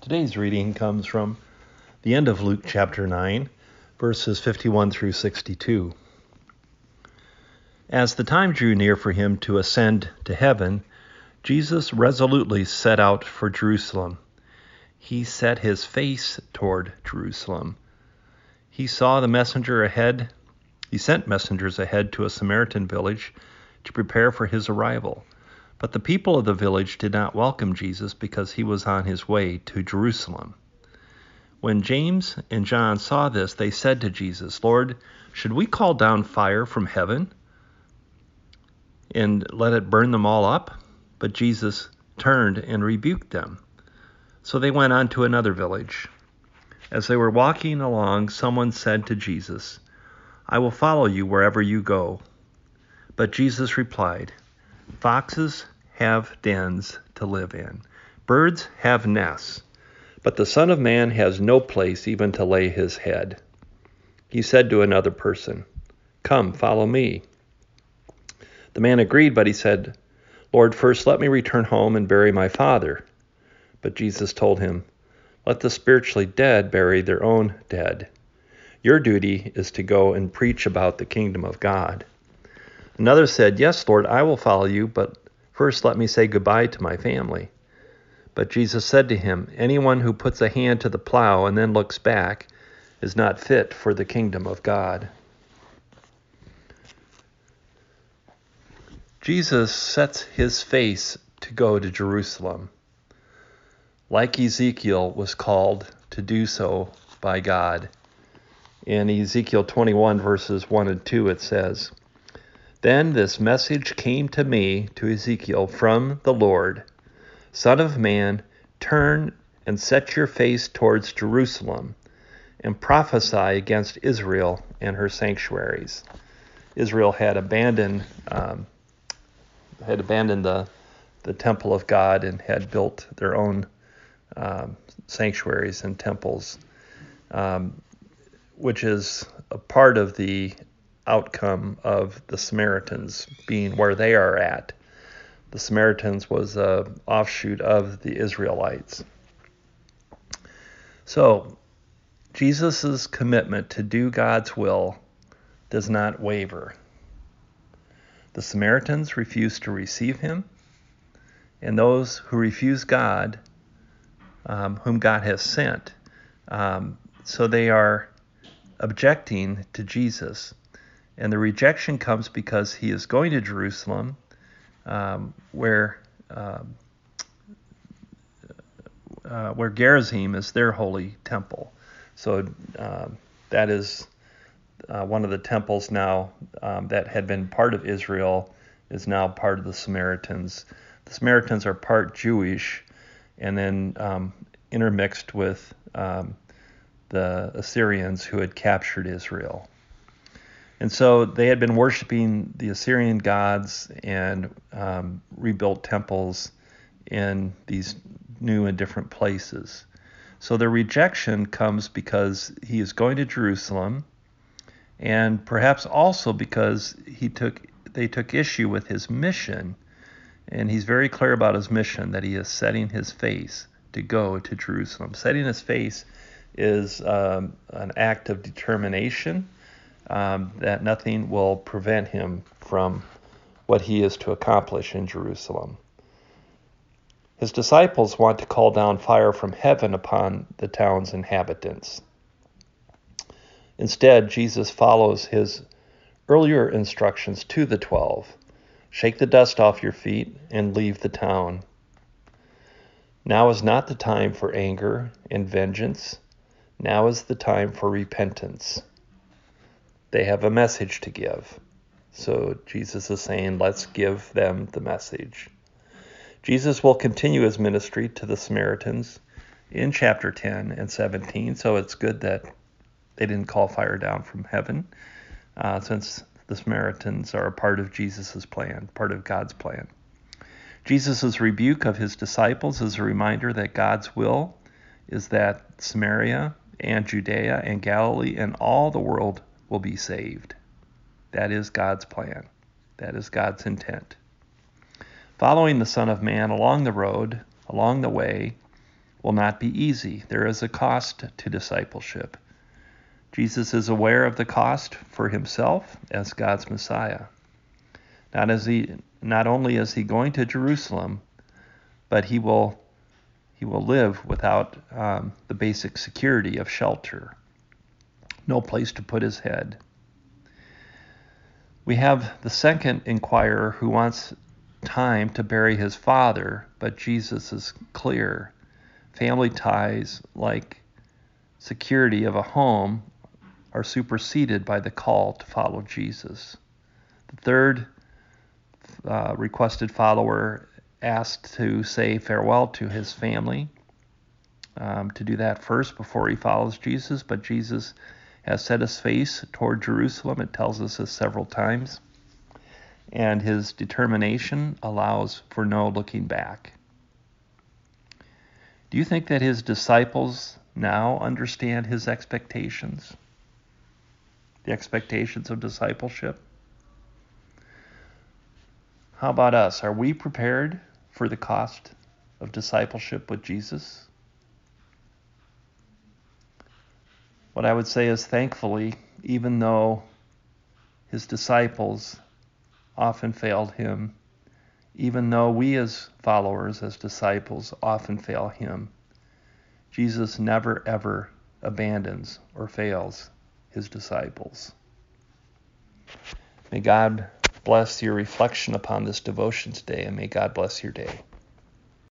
Today's reading comes from the end of Luke chapter 9, verses 51 through 62. As the time drew near for him to ascend to heaven, Jesus resolutely set out for Jerusalem. He set his face toward Jerusalem. He saw the messenger ahead. He sent messengers ahead to a Samaritan village to prepare for his arrival. But the people of the village did not welcome Jesus because he was on his way to Jerusalem. When James and John saw this, they said to Jesus, Lord, should we call down fire from heaven and let it burn them all up? But Jesus turned and rebuked them. So they went on to another village. As they were walking along, someone said to Jesus, I will follow you wherever you go. But Jesus replied, Foxes have dens to live in, birds have nests, but the Son of Man has no place even to lay his head. He said to another person, Come, follow me. The man agreed, but he said, Lord, first let me return home and bury my father. But Jesus told him, Let the spiritually dead bury their own dead. Your duty is to go and preach about the kingdom of God. Another said, Yes, Lord, I will follow you, but first let me say goodbye to my family. But Jesus said to him, Anyone who puts a hand to the plow and then looks back is not fit for the kingdom of God. Jesus sets his face to go to Jerusalem. Like Ezekiel was called to do so by God. In Ezekiel 21, verses 1 and 2, it says, then this message came to me, to Ezekiel, from the Lord Son of man, turn and set your face towards Jerusalem, and prophesy against Israel and her sanctuaries. Israel had abandoned um, had abandoned the the temple of God and had built their own um, sanctuaries and temples, um, which is a part of the outcome of the Samaritans being where they are at. The Samaritans was a offshoot of the Israelites. So, Jesus' commitment to do God's will does not waver. The Samaritans refuse to receive him, and those who refuse God, um, whom God has sent, um, so they are objecting to Jesus. And the rejection comes because he is going to Jerusalem, um, where um, uh, where Gerizim is their holy temple. So uh, that is uh, one of the temples now um, that had been part of Israel is now part of the Samaritans. The Samaritans are part Jewish, and then um, intermixed with um, the Assyrians who had captured Israel. And so they had been worshiping the Assyrian gods and um, rebuilt temples in these new and different places. So their rejection comes because he is going to Jerusalem, and perhaps also because he took they took issue with his mission, and he's very clear about his mission that he is setting his face to go to Jerusalem. Setting his face is um, an act of determination um, that nothing will prevent him from what he is to accomplish in Jerusalem. His disciples want to call down fire from heaven upon the town's inhabitants. Instead, Jesus follows his earlier instructions to the twelve shake the dust off your feet and leave the town. Now is not the time for anger and vengeance. Now is the time for repentance they have a message to give. So Jesus is saying, let's give them the message. Jesus will continue his ministry to the Samaritans in chapter 10 and 17. So it's good that they didn't call fire down from heaven, uh, since the Samaritans are a part of Jesus' plan, part of God's plan. Jesus' rebuke of his disciples is a reminder that God's will is that Samaria and Judea and Galilee and all the world will be saved. That is God's plan. That is God's intent. Following the Son of Man along the road, along the way, will not be easy. There is a cost to discipleship. Jesus is aware of the cost for himself as God's Messiah. Not as he not only is he going to Jerusalem, but he will he will live without um, the basic security of shelter, no place to put his head. We have the second inquirer who wants time to bury his father, but Jesus is clear. Family ties, like security of a home, are superseded by the call to follow Jesus. The third uh, requested follower asked to say farewell to his family, um, to do that first before he follows Jesus, but Jesus has set his face toward Jerusalem. It tells us this several times. And his determination allows for no looking back. Do you think that his disciples now understand his expectations? The expectations of discipleship? How about us? Are we prepared for the cost of discipleship with Jesus? What I would say is thankfully, even though his disciples often failed him, even though we as followers, as disciples, often fail him, Jesus never ever abandons or fails his disciples. May God bless your reflection upon this devotion today, and may God bless your day.